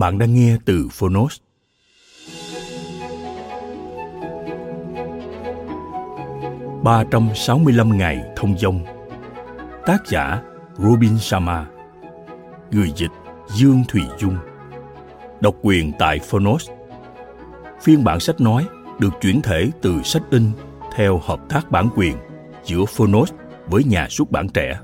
Bạn đang nghe từ Phonos. ba trăm sáu mươi lăm ngày thông dong Tác giả Robin Sharma Người dịch Dương Thùy Dung Độc quyền tại Phonos Phiên bản sách nói được chuyển thể từ sách in theo hợp tác bản quyền giữa Phonos với nhà xuất bản trẻ.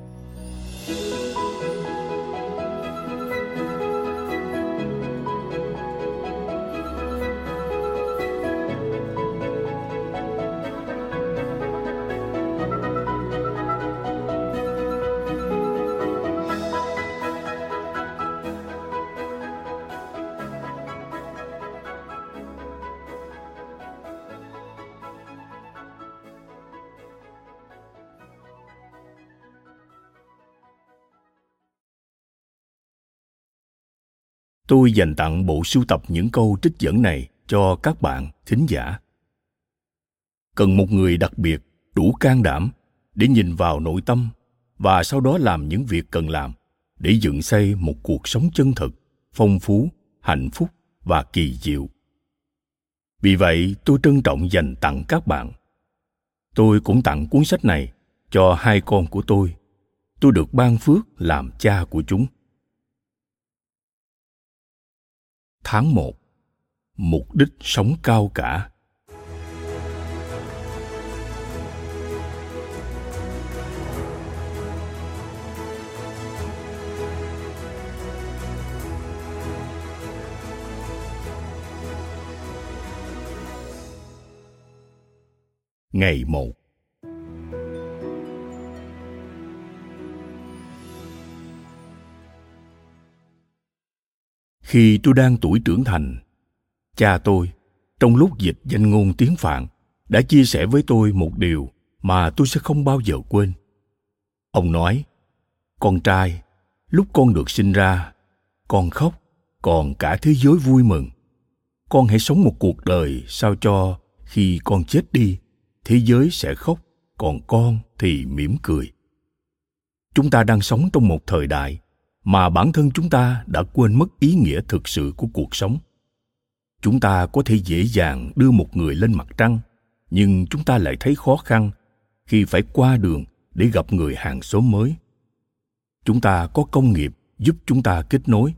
Tôi dành tặng bộ sưu tập những câu trích dẫn này cho các bạn thính giả. Cần một người đặc biệt, đủ can đảm để nhìn vào nội tâm và sau đó làm những việc cần làm để dựng xây một cuộc sống chân thực, phong phú, hạnh phúc và kỳ diệu. Vì vậy, tôi trân trọng dành tặng các bạn. Tôi cũng tặng cuốn sách này cho hai con của tôi. Tôi được ban phước làm cha của chúng. Tháng 1 Mục đích sống cao cả. Ngày 1 Khi tôi đang tuổi trưởng thành, cha tôi, trong lúc dịch danh ngôn tiếng Phạn, đã chia sẻ với tôi một điều mà tôi sẽ không bao giờ quên. Ông nói, con trai, lúc con được sinh ra, con khóc, còn cả thế giới vui mừng. Con hãy sống một cuộc đời sao cho khi con chết đi, thế giới sẽ khóc, còn con thì mỉm cười. Chúng ta đang sống trong một thời đại mà bản thân chúng ta đã quên mất ý nghĩa thực sự của cuộc sống. Chúng ta có thể dễ dàng đưa một người lên mặt trăng, nhưng chúng ta lại thấy khó khăn khi phải qua đường để gặp người hàng xóm mới. Chúng ta có công nghiệp giúp chúng ta kết nối,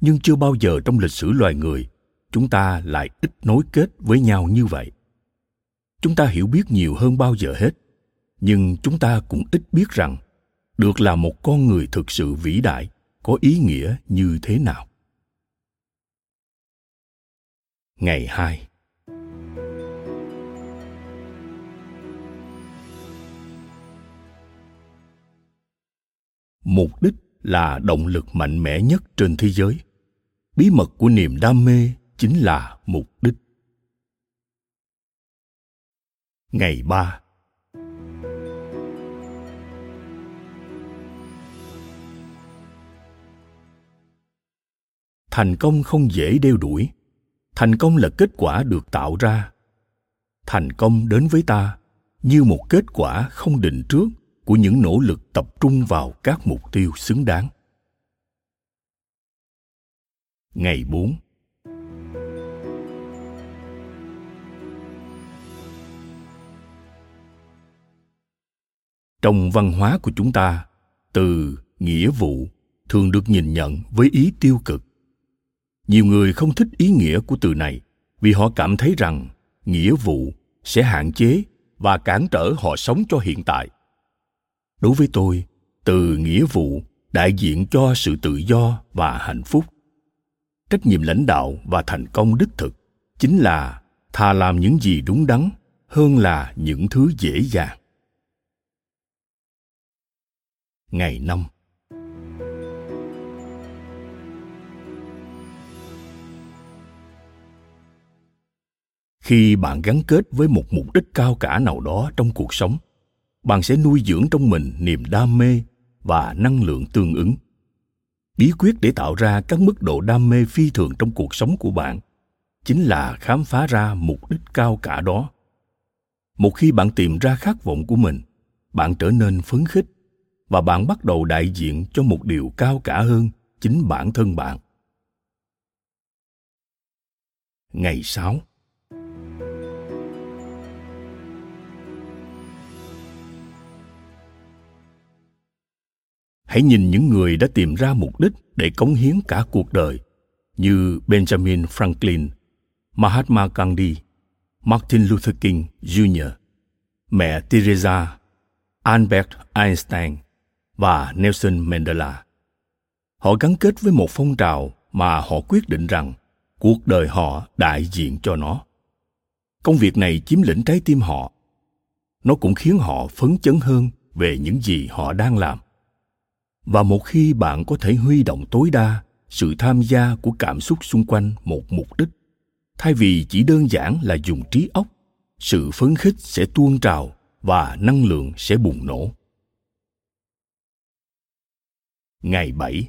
nhưng chưa bao giờ trong lịch sử loài người, chúng ta lại ít nối kết với nhau như vậy. Chúng ta hiểu biết nhiều hơn bao giờ hết, nhưng chúng ta cũng ít biết rằng được là một con người thực sự vĩ đại có ý nghĩa như thế nào. Ngày 2 Mục đích là động lực mạnh mẽ nhất trên thế giới. Bí mật của niềm đam mê chính là mục đích. Ngày 3 thành công không dễ đeo đuổi. Thành công là kết quả được tạo ra. Thành công đến với ta như một kết quả không định trước của những nỗ lực tập trung vào các mục tiêu xứng đáng. Ngày 4 trong văn hóa của chúng ta, từ nghĩa vụ thường được nhìn nhận với ý tiêu cực nhiều người không thích ý nghĩa của từ này, vì họ cảm thấy rằng nghĩa vụ sẽ hạn chế và cản trở họ sống cho hiện tại. Đối với tôi, từ nghĩa vụ đại diện cho sự tự do và hạnh phúc. Trách nhiệm lãnh đạo và thành công đích thực chính là thà làm những gì đúng đắn hơn là những thứ dễ dàng. Ngày năm khi bạn gắn kết với một mục đích cao cả nào đó trong cuộc sống, bạn sẽ nuôi dưỡng trong mình niềm đam mê và năng lượng tương ứng bí quyết để tạo ra các mức độ đam mê phi thường trong cuộc sống của bạn chính là khám phá ra mục đích cao cả đó một khi bạn tìm ra khát vọng của mình, bạn trở nên phấn khích và bạn bắt đầu đại diện cho một điều cao cả hơn chính bản thân bạn. Ngày 6 Hãy nhìn những người đã tìm ra mục đích để cống hiến cả cuộc đời như Benjamin Franklin, Mahatma Gandhi, Martin Luther King Jr., mẹ Teresa, Albert Einstein và Nelson Mandela. Họ gắn kết với một phong trào mà họ quyết định rằng cuộc đời họ đại diện cho nó. Công việc này chiếm lĩnh trái tim họ. Nó cũng khiến họ phấn chấn hơn về những gì họ đang làm và một khi bạn có thể huy động tối đa sự tham gia của cảm xúc xung quanh một mục đích, thay vì chỉ đơn giản là dùng trí óc, sự phấn khích sẽ tuôn trào và năng lượng sẽ bùng nổ. Ngày 7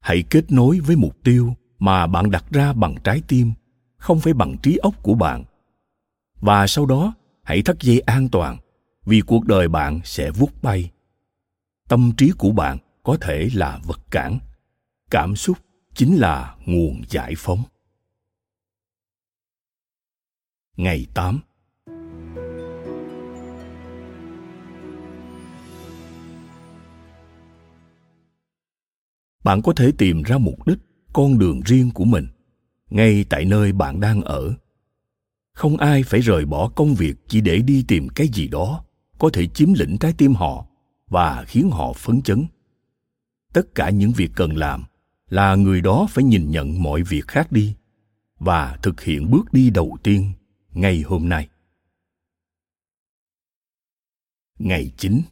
hãy kết nối với mục tiêu mà bạn đặt ra bằng trái tim, không phải bằng trí óc của bạn. Và sau đó, hãy thắt dây an toàn, vì cuộc đời bạn sẽ vút bay tâm trí của bạn có thể là vật cản. Cảm xúc chính là nguồn giải phóng. Ngày 8 bạn có thể tìm ra mục đích, con đường riêng của mình, ngay tại nơi bạn đang ở. Không ai phải rời bỏ công việc chỉ để đi tìm cái gì đó, có thể chiếm lĩnh trái tim họ và khiến họ phấn chấn. Tất cả những việc cần làm là người đó phải nhìn nhận mọi việc khác đi và thực hiện bước đi đầu tiên ngày hôm nay. Ngày 9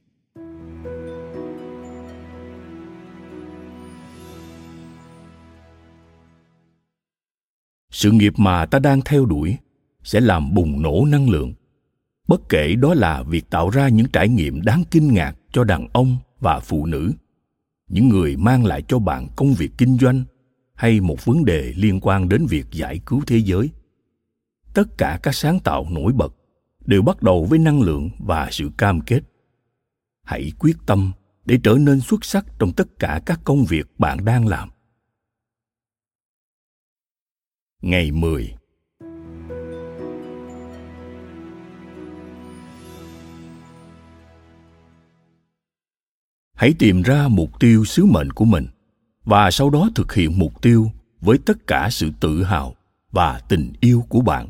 sự nghiệp mà ta đang theo đuổi sẽ làm bùng nổ năng lượng. Bất kể đó là việc tạo ra những trải nghiệm đáng kinh ngạc cho đàn ông và phụ nữ, những người mang lại cho bạn công việc kinh doanh hay một vấn đề liên quan đến việc giải cứu thế giới. Tất cả các sáng tạo nổi bật đều bắt đầu với năng lượng và sự cam kết. Hãy quyết tâm để trở nên xuất sắc trong tất cả các công việc bạn đang làm. Ngày 10 hãy tìm ra mục tiêu sứ mệnh của mình và sau đó thực hiện mục tiêu với tất cả sự tự hào và tình yêu của bạn.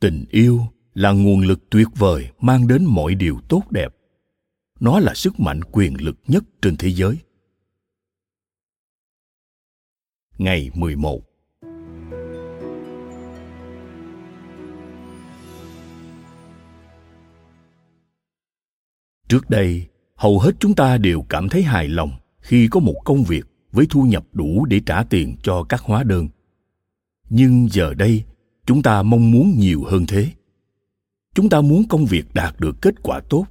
Tình yêu là nguồn lực tuyệt vời mang đến mọi điều tốt đẹp. Nó là sức mạnh quyền lực nhất trên thế giới. Ngày 11 Trước đây, hầu hết chúng ta đều cảm thấy hài lòng khi có một công việc với thu nhập đủ để trả tiền cho các hóa đơn. Nhưng giờ đây, chúng ta mong muốn nhiều hơn thế. Chúng ta muốn công việc đạt được kết quả tốt,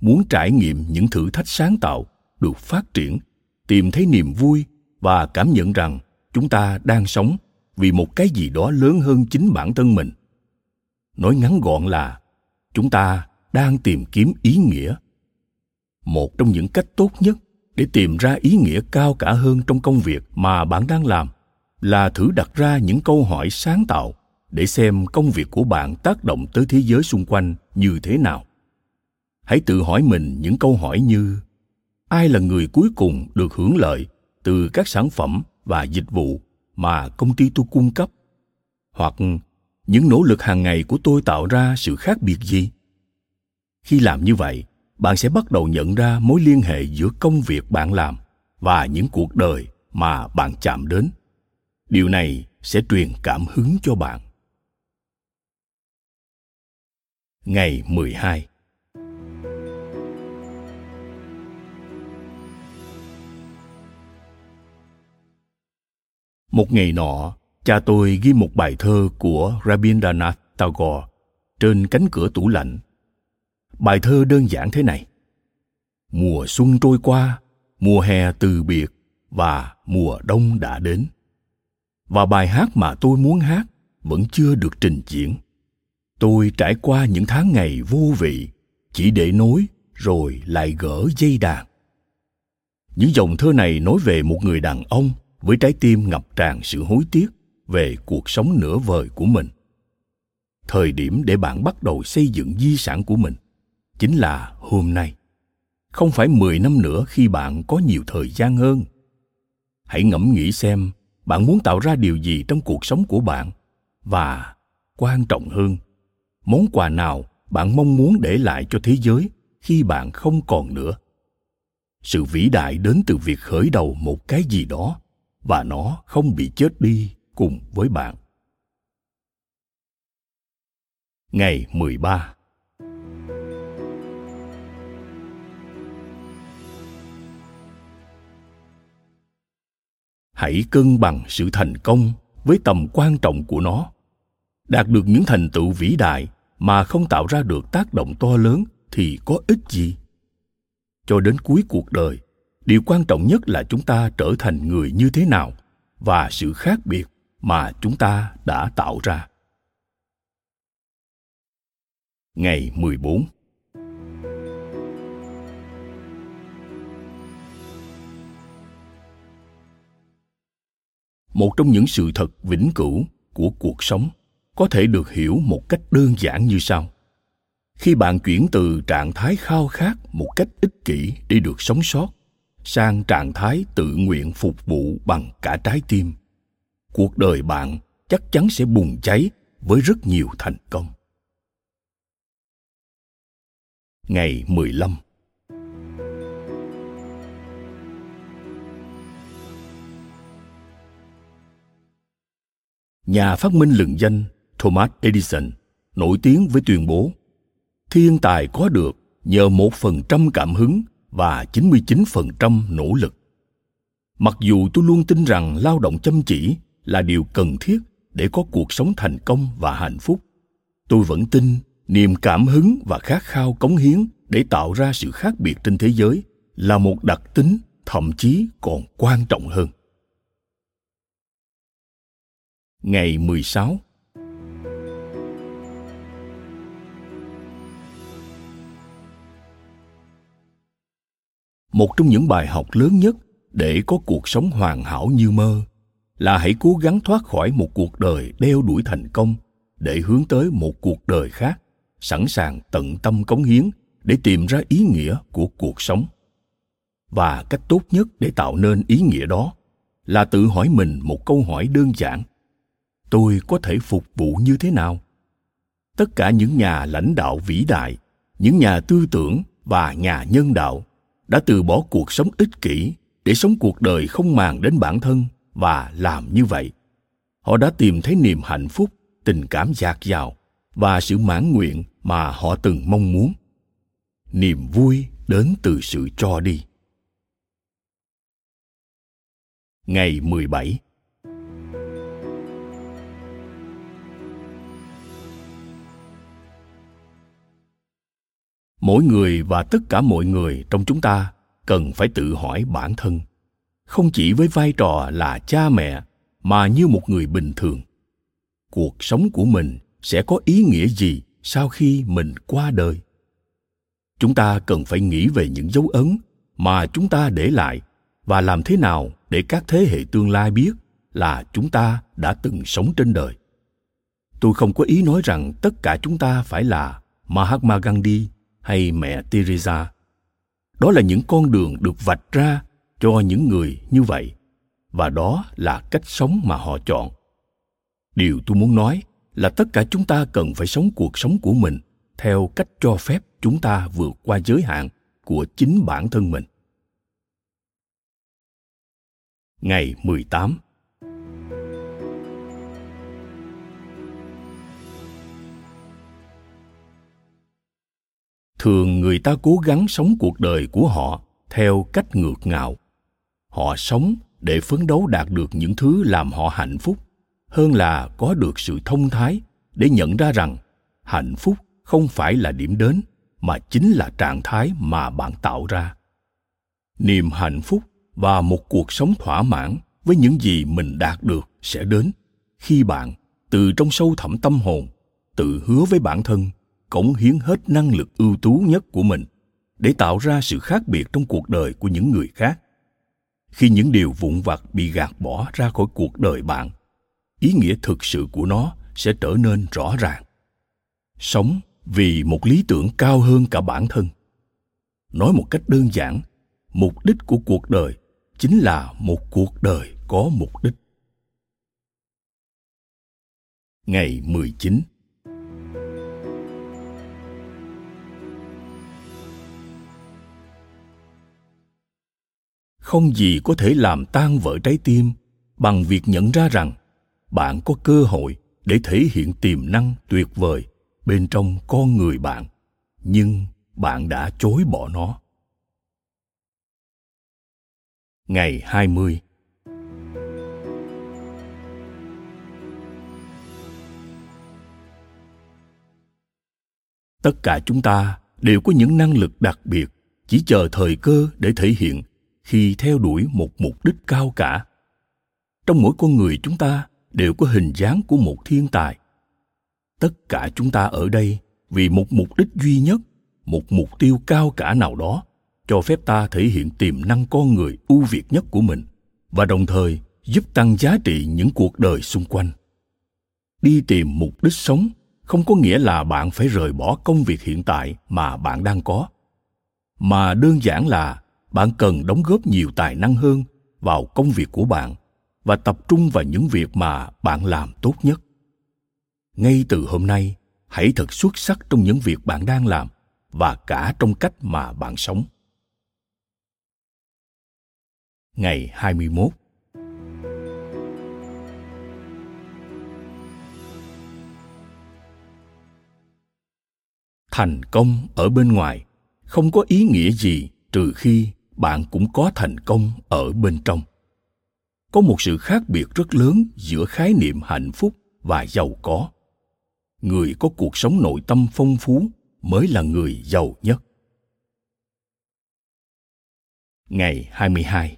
muốn trải nghiệm những thử thách sáng tạo, được phát triển, tìm thấy niềm vui và cảm nhận rằng chúng ta đang sống vì một cái gì đó lớn hơn chính bản thân mình. Nói ngắn gọn là, chúng ta đang tìm kiếm ý nghĩa một trong những cách tốt nhất để tìm ra ý nghĩa cao cả hơn trong công việc mà bạn đang làm là thử đặt ra những câu hỏi sáng tạo để xem công việc của bạn tác động tới thế giới xung quanh như thế nào. Hãy tự hỏi mình những câu hỏi như, ai là người cuối cùng được hưởng lợi từ các sản phẩm và dịch vụ mà công ty tôi cung cấp? Hoặc, những nỗ lực hàng ngày của tôi tạo ra sự khác biệt gì? Khi làm như vậy bạn sẽ bắt đầu nhận ra mối liên hệ giữa công việc bạn làm và những cuộc đời mà bạn chạm đến. Điều này sẽ truyền cảm hứng cho bạn. Ngày 12 Một ngày nọ, cha tôi ghi một bài thơ của Rabindranath Tagore trên cánh cửa tủ lạnh. Bài thơ đơn giản thế này. Mùa xuân trôi qua, mùa hè từ biệt và mùa đông đã đến. Và bài hát mà tôi muốn hát vẫn chưa được trình diễn. Tôi trải qua những tháng ngày vô vị, chỉ để nối rồi lại gỡ dây đàn. Những dòng thơ này nói về một người đàn ông với trái tim ngập tràn sự hối tiếc về cuộc sống nửa vời của mình thời điểm để bạn bắt đầu xây dựng di sản của mình chính là hôm nay không phải 10 năm nữa khi bạn có nhiều thời gian hơn. Hãy ngẫm nghĩ xem bạn muốn tạo ra điều gì trong cuộc sống của bạn và quan trọng hơn, món quà nào bạn mong muốn để lại cho thế giới khi bạn không còn nữa. Sự vĩ đại đến từ việc khởi đầu một cái gì đó và nó không bị chết đi cùng với bạn. Ngày 13 Hãy cân bằng sự thành công với tầm quan trọng của nó. Đạt được những thành tựu vĩ đại mà không tạo ra được tác động to lớn thì có ích gì? Cho đến cuối cuộc đời, điều quan trọng nhất là chúng ta trở thành người như thế nào và sự khác biệt mà chúng ta đã tạo ra. Ngày 14 Một trong những sự thật vĩnh cửu của cuộc sống, có thể được hiểu một cách đơn giản như sau khi bạn chuyển từ trạng thái khao khát một cách ích kỷ để được sống sót, sang trạng thái tự nguyện phục vụ bằng cả trái tim, cuộc đời bạn chắc chắn sẽ bùng cháy với rất nhiều thành công. Ngày 15 Nhà phát minh lừng danh Thomas Edison nổi tiếng với tuyên bố Thiên tài có được nhờ một phần trăm cảm hứng và 99% nỗ lực. Mặc dù tôi luôn tin rằng lao động chăm chỉ là điều cần thiết để có cuộc sống thành công và hạnh phúc, tôi vẫn tin niềm cảm hứng và khát khao cống hiến để tạo ra sự khác biệt trên thế giới là một đặc tính thậm chí còn quan trọng hơn. Ngày 16 một trong những bài học lớn nhất để có cuộc sống hoàn hảo như mơ là hãy cố gắng thoát khỏi một cuộc đời đeo đuổi thành công để hướng tới một cuộc đời khác, sẵn sàng tận tâm cống hiến để tìm ra ý nghĩa của cuộc sống. Và cách tốt nhất để tạo nên ý nghĩa đó là tự hỏi mình một câu hỏi đơn giản tôi có thể phục vụ như thế nào? Tất cả những nhà lãnh đạo vĩ đại, những nhà tư tưởng và nhà nhân đạo đã từ bỏ cuộc sống ích kỷ để sống cuộc đời không màng đến bản thân và làm như vậy. Họ đã tìm thấy niềm hạnh phúc, tình cảm dạt dào và sự mãn nguyện mà họ từng mong muốn. Niềm vui đến từ sự cho đi. Ngày 17 mỗi người và tất cả mọi người trong chúng ta cần phải tự hỏi bản thân. Không chỉ với vai trò là cha mẹ, mà như một người bình thường. Cuộc sống của mình sẽ có ý nghĩa gì sau khi mình qua đời? Chúng ta cần phải nghĩ về những dấu ấn mà chúng ta để lại và làm thế nào để các thế hệ tương lai biết là chúng ta đã từng sống trên đời. Tôi không có ý nói rằng tất cả chúng ta phải là mahatma gandhi hay mẹ Teresa. Đó là những con đường được vạch ra cho những người như vậy, và đó là cách sống mà họ chọn. Điều tôi muốn nói là tất cả chúng ta cần phải sống cuộc sống của mình theo cách cho phép chúng ta vượt qua giới hạn của chính bản thân mình. Ngày 18 thường người ta cố gắng sống cuộc đời của họ theo cách ngược ngạo họ sống để phấn đấu đạt được những thứ làm họ hạnh phúc, hơn là có được sự thông thái để nhận ra rằng hạnh phúc không phải là điểm đến mà chính là trạng thái mà bạn tạo ra. Niềm hạnh phúc và một cuộc sống thỏa mãn với những gì mình đạt được sẽ đến khi bạn từ trong sâu thẳm tâm hồn tự hứa với bản thân cống hiến hết năng lực ưu tú nhất của mình để tạo ra sự khác biệt trong cuộc đời của những người khác. Khi những điều vụn vặt bị gạt bỏ ra khỏi cuộc đời bạn, ý nghĩa thực sự của nó sẽ trở nên rõ ràng. Sống vì một lý tưởng cao hơn cả bản thân. Nói một cách đơn giản, mục đích của cuộc đời chính là một cuộc đời có mục đích. Ngày 19 không gì có thể làm tan vỡ trái tim bằng việc nhận ra rằng bạn có cơ hội để thể hiện tiềm năng tuyệt vời bên trong con người bạn nhưng bạn đã chối bỏ nó. Ngày 20 Tất cả chúng ta đều có những năng lực đặc biệt, chỉ chờ thời cơ để thể hiện khi theo đuổi một mục đích cao cả. Trong mỗi con người chúng ta đều có hình dáng của một thiên tài. Tất cả chúng ta ở đây vì một mục đích duy nhất, một mục tiêu cao cả nào đó, cho phép ta thể hiện tiềm năng con người ưu việt nhất của mình và đồng thời giúp tăng giá trị những cuộc đời xung quanh. Đi tìm mục đích sống không có nghĩa là bạn phải rời bỏ công việc hiện tại mà bạn đang có, mà đơn giản là bạn cần đóng góp nhiều tài năng hơn vào công việc của bạn và tập trung vào những việc mà bạn làm tốt nhất ngay từ hôm nay, hãy thật xuất sắc trong những việc bạn đang làm và cả trong cách mà bạn sống. Ngày 21 Thành công ở bên ngoài không có ý nghĩa gì trừ khi bạn cũng có thành công ở bên trong. Có một sự khác biệt rất lớn giữa khái niệm hạnh phúc và giàu có. Người có cuộc sống nội tâm phong phú mới là người giàu nhất. Ngày 22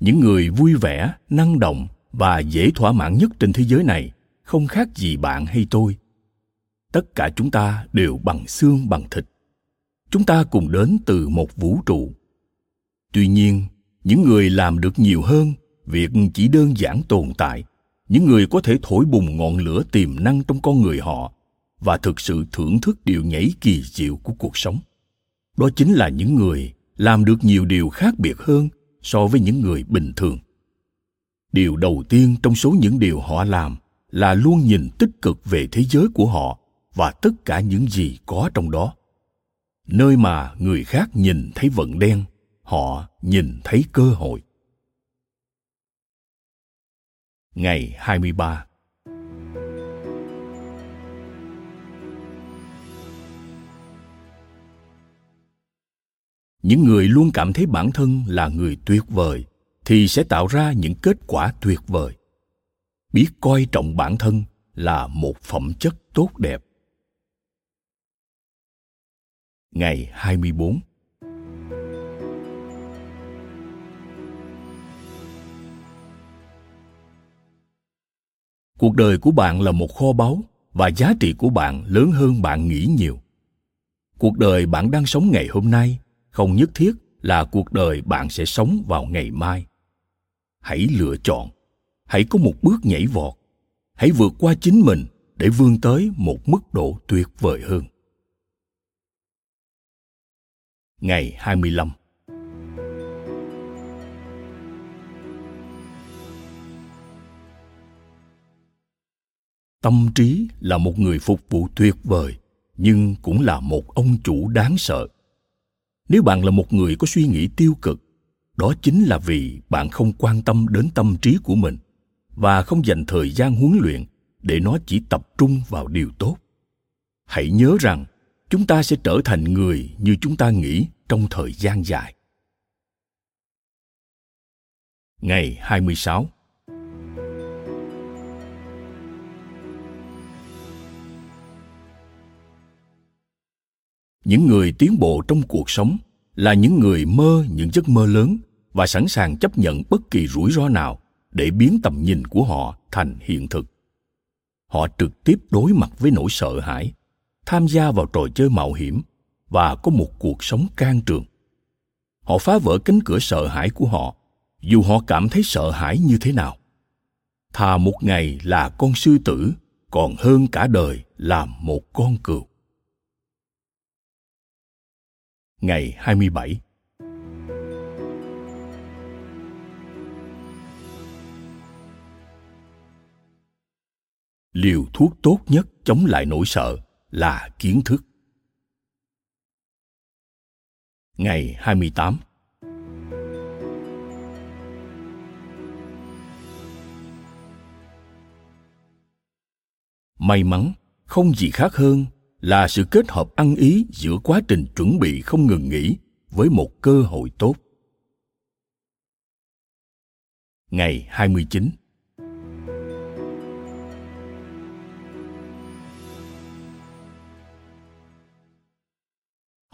Những người vui vẻ, năng động và dễ thỏa mãn nhất trên thế giới này không khác gì bạn hay tôi. Tất cả chúng ta đều bằng xương bằng thịt. Chúng ta cùng đến từ một vũ trụ. Tuy nhiên, những người làm được nhiều hơn, việc chỉ đơn giản tồn tại. Những người có thể thổi bùng ngọn lửa tiềm năng trong con người họ và thực sự thưởng thức điều nhảy kỳ diệu của cuộc sống. Đó chính là những người làm được nhiều điều khác biệt hơn so với những người bình thường. Điều đầu tiên trong số những điều họ làm là luôn nhìn tích cực về thế giới của họ và tất cả những gì có trong đó. Nơi mà người khác nhìn thấy vận đen, họ nhìn thấy cơ hội. Ngày 23 Những người luôn cảm thấy bản thân là người tuyệt vời thì sẽ tạo ra những kết quả tuyệt vời biết coi trọng bản thân là một phẩm chất tốt đẹp. Ngày 24 Cuộc đời của bạn là một kho báu và giá trị của bạn lớn hơn bạn nghĩ nhiều. Cuộc đời bạn đang sống ngày hôm nay không nhất thiết là cuộc đời bạn sẽ sống vào ngày mai. Hãy lựa chọn hãy có một bước nhảy vọt. Hãy vượt qua chính mình để vươn tới một mức độ tuyệt vời hơn. Ngày 25 tâm trí là một người phục vụ tuyệt vời, nhưng cũng là một ông chủ đáng sợ. Nếu bạn là một người có suy nghĩ tiêu cực, đó chính là vì bạn không quan tâm đến tâm trí của mình và không dành thời gian huấn luyện để nó chỉ tập trung vào điều tốt hãy nhớ rằng, chúng ta sẽ trở thành người như chúng ta nghĩ trong thời gian dài. Ngày 26 những người tiến bộ trong cuộc sống là những người mơ những giấc mơ lớn và sẵn sàng chấp nhận bất kỳ rủi ro nào để biến tầm nhìn của họ thành hiện thực. Họ trực tiếp đối mặt với nỗi sợ hãi, tham gia vào trò chơi mạo hiểm và có một cuộc sống can trường. Họ phá vỡ cánh cửa sợ hãi của họ, dù họ cảm thấy sợ hãi như thế nào. Thà một ngày là con sư tử, còn hơn cả đời là một con cừu. Ngày 27. Liều thuốc tốt nhất chống lại nỗi sợ là kiến thức. Ngày 28. May mắn, không gì khác hơn là sự kết hợp ăn ý giữa quá trình chuẩn bị không ngừng nghỉ với một cơ hội tốt. Ngày 29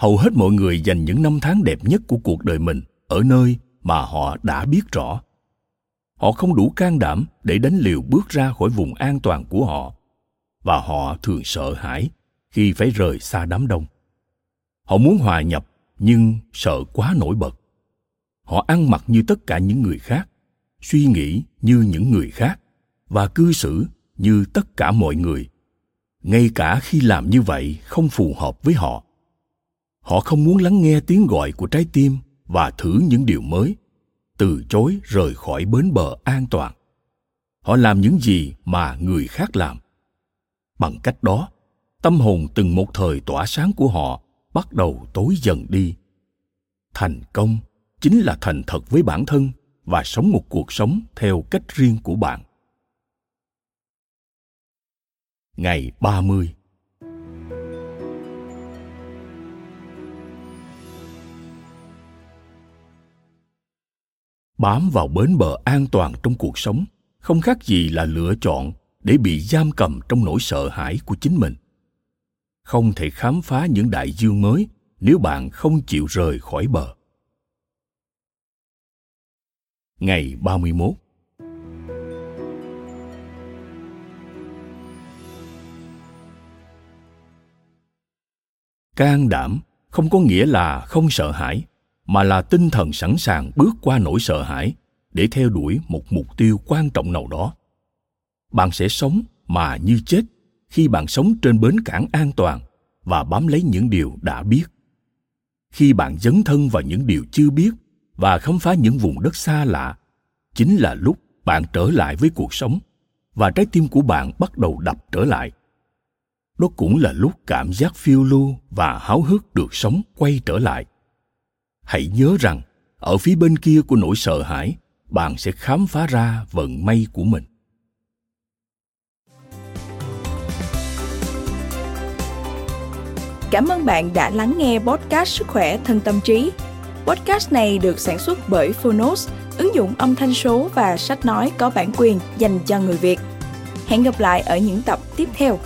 Hầu hết mọi người dành những năm tháng đẹp nhất của cuộc đời mình ở nơi mà họ đã biết rõ. Họ không đủ can đảm để đánh liều bước ra khỏi vùng an toàn của họ, và họ thường sợ hãi khi phải rời xa đám đông. Họ muốn hòa nhập nhưng sợ quá nổi bật. Họ ăn mặc như tất cả những người khác, suy nghĩ như những người khác, và cư xử như tất cả mọi người. Ngay cả khi làm như vậy không phù hợp với họ họ không muốn lắng nghe tiếng gọi của trái tim và thử những điều mới, từ chối rời khỏi bến bờ an toàn. Họ làm những gì mà người khác làm. Bằng cách đó, tâm hồn từng một thời tỏa sáng của họ bắt đầu tối dần đi. Thành công chính là thành thật với bản thân và sống một cuộc sống theo cách riêng của bạn. Ngày 30 Bám vào bến bờ an toàn trong cuộc sống không khác gì là lựa chọn để bị giam cầm trong nỗi sợ hãi của chính mình. Không thể khám phá những đại dương mới nếu bạn không chịu rời khỏi bờ. Ngày 31 Can đảm không có nghĩa là không sợ hãi, mà là tinh thần sẵn sàng bước qua nỗi sợ hãi để theo đuổi một mục tiêu quan trọng nào đó. Bạn sẽ sống mà như chết khi bạn sống trên bến cảng an toàn và bám lấy những điều đã biết. Khi bạn dấn thân vào những điều chưa biết và khám phá những vùng đất xa lạ, chính là lúc bạn trở lại với cuộc sống và trái tim của bạn bắt đầu đập trở lại. Đó cũng là lúc cảm giác phiêu lưu và háo hức được sống quay trở lại hãy nhớ rằng ở phía bên kia của nỗi sợ hãi bạn sẽ khám phá ra vận may của mình Cảm ơn bạn đã lắng nghe podcast Sức khỏe thân tâm trí. Podcast này được sản xuất bởi Phonos, ứng dụng âm thanh số và sách nói có bản quyền dành cho người Việt. Hẹn gặp lại ở những tập tiếp theo.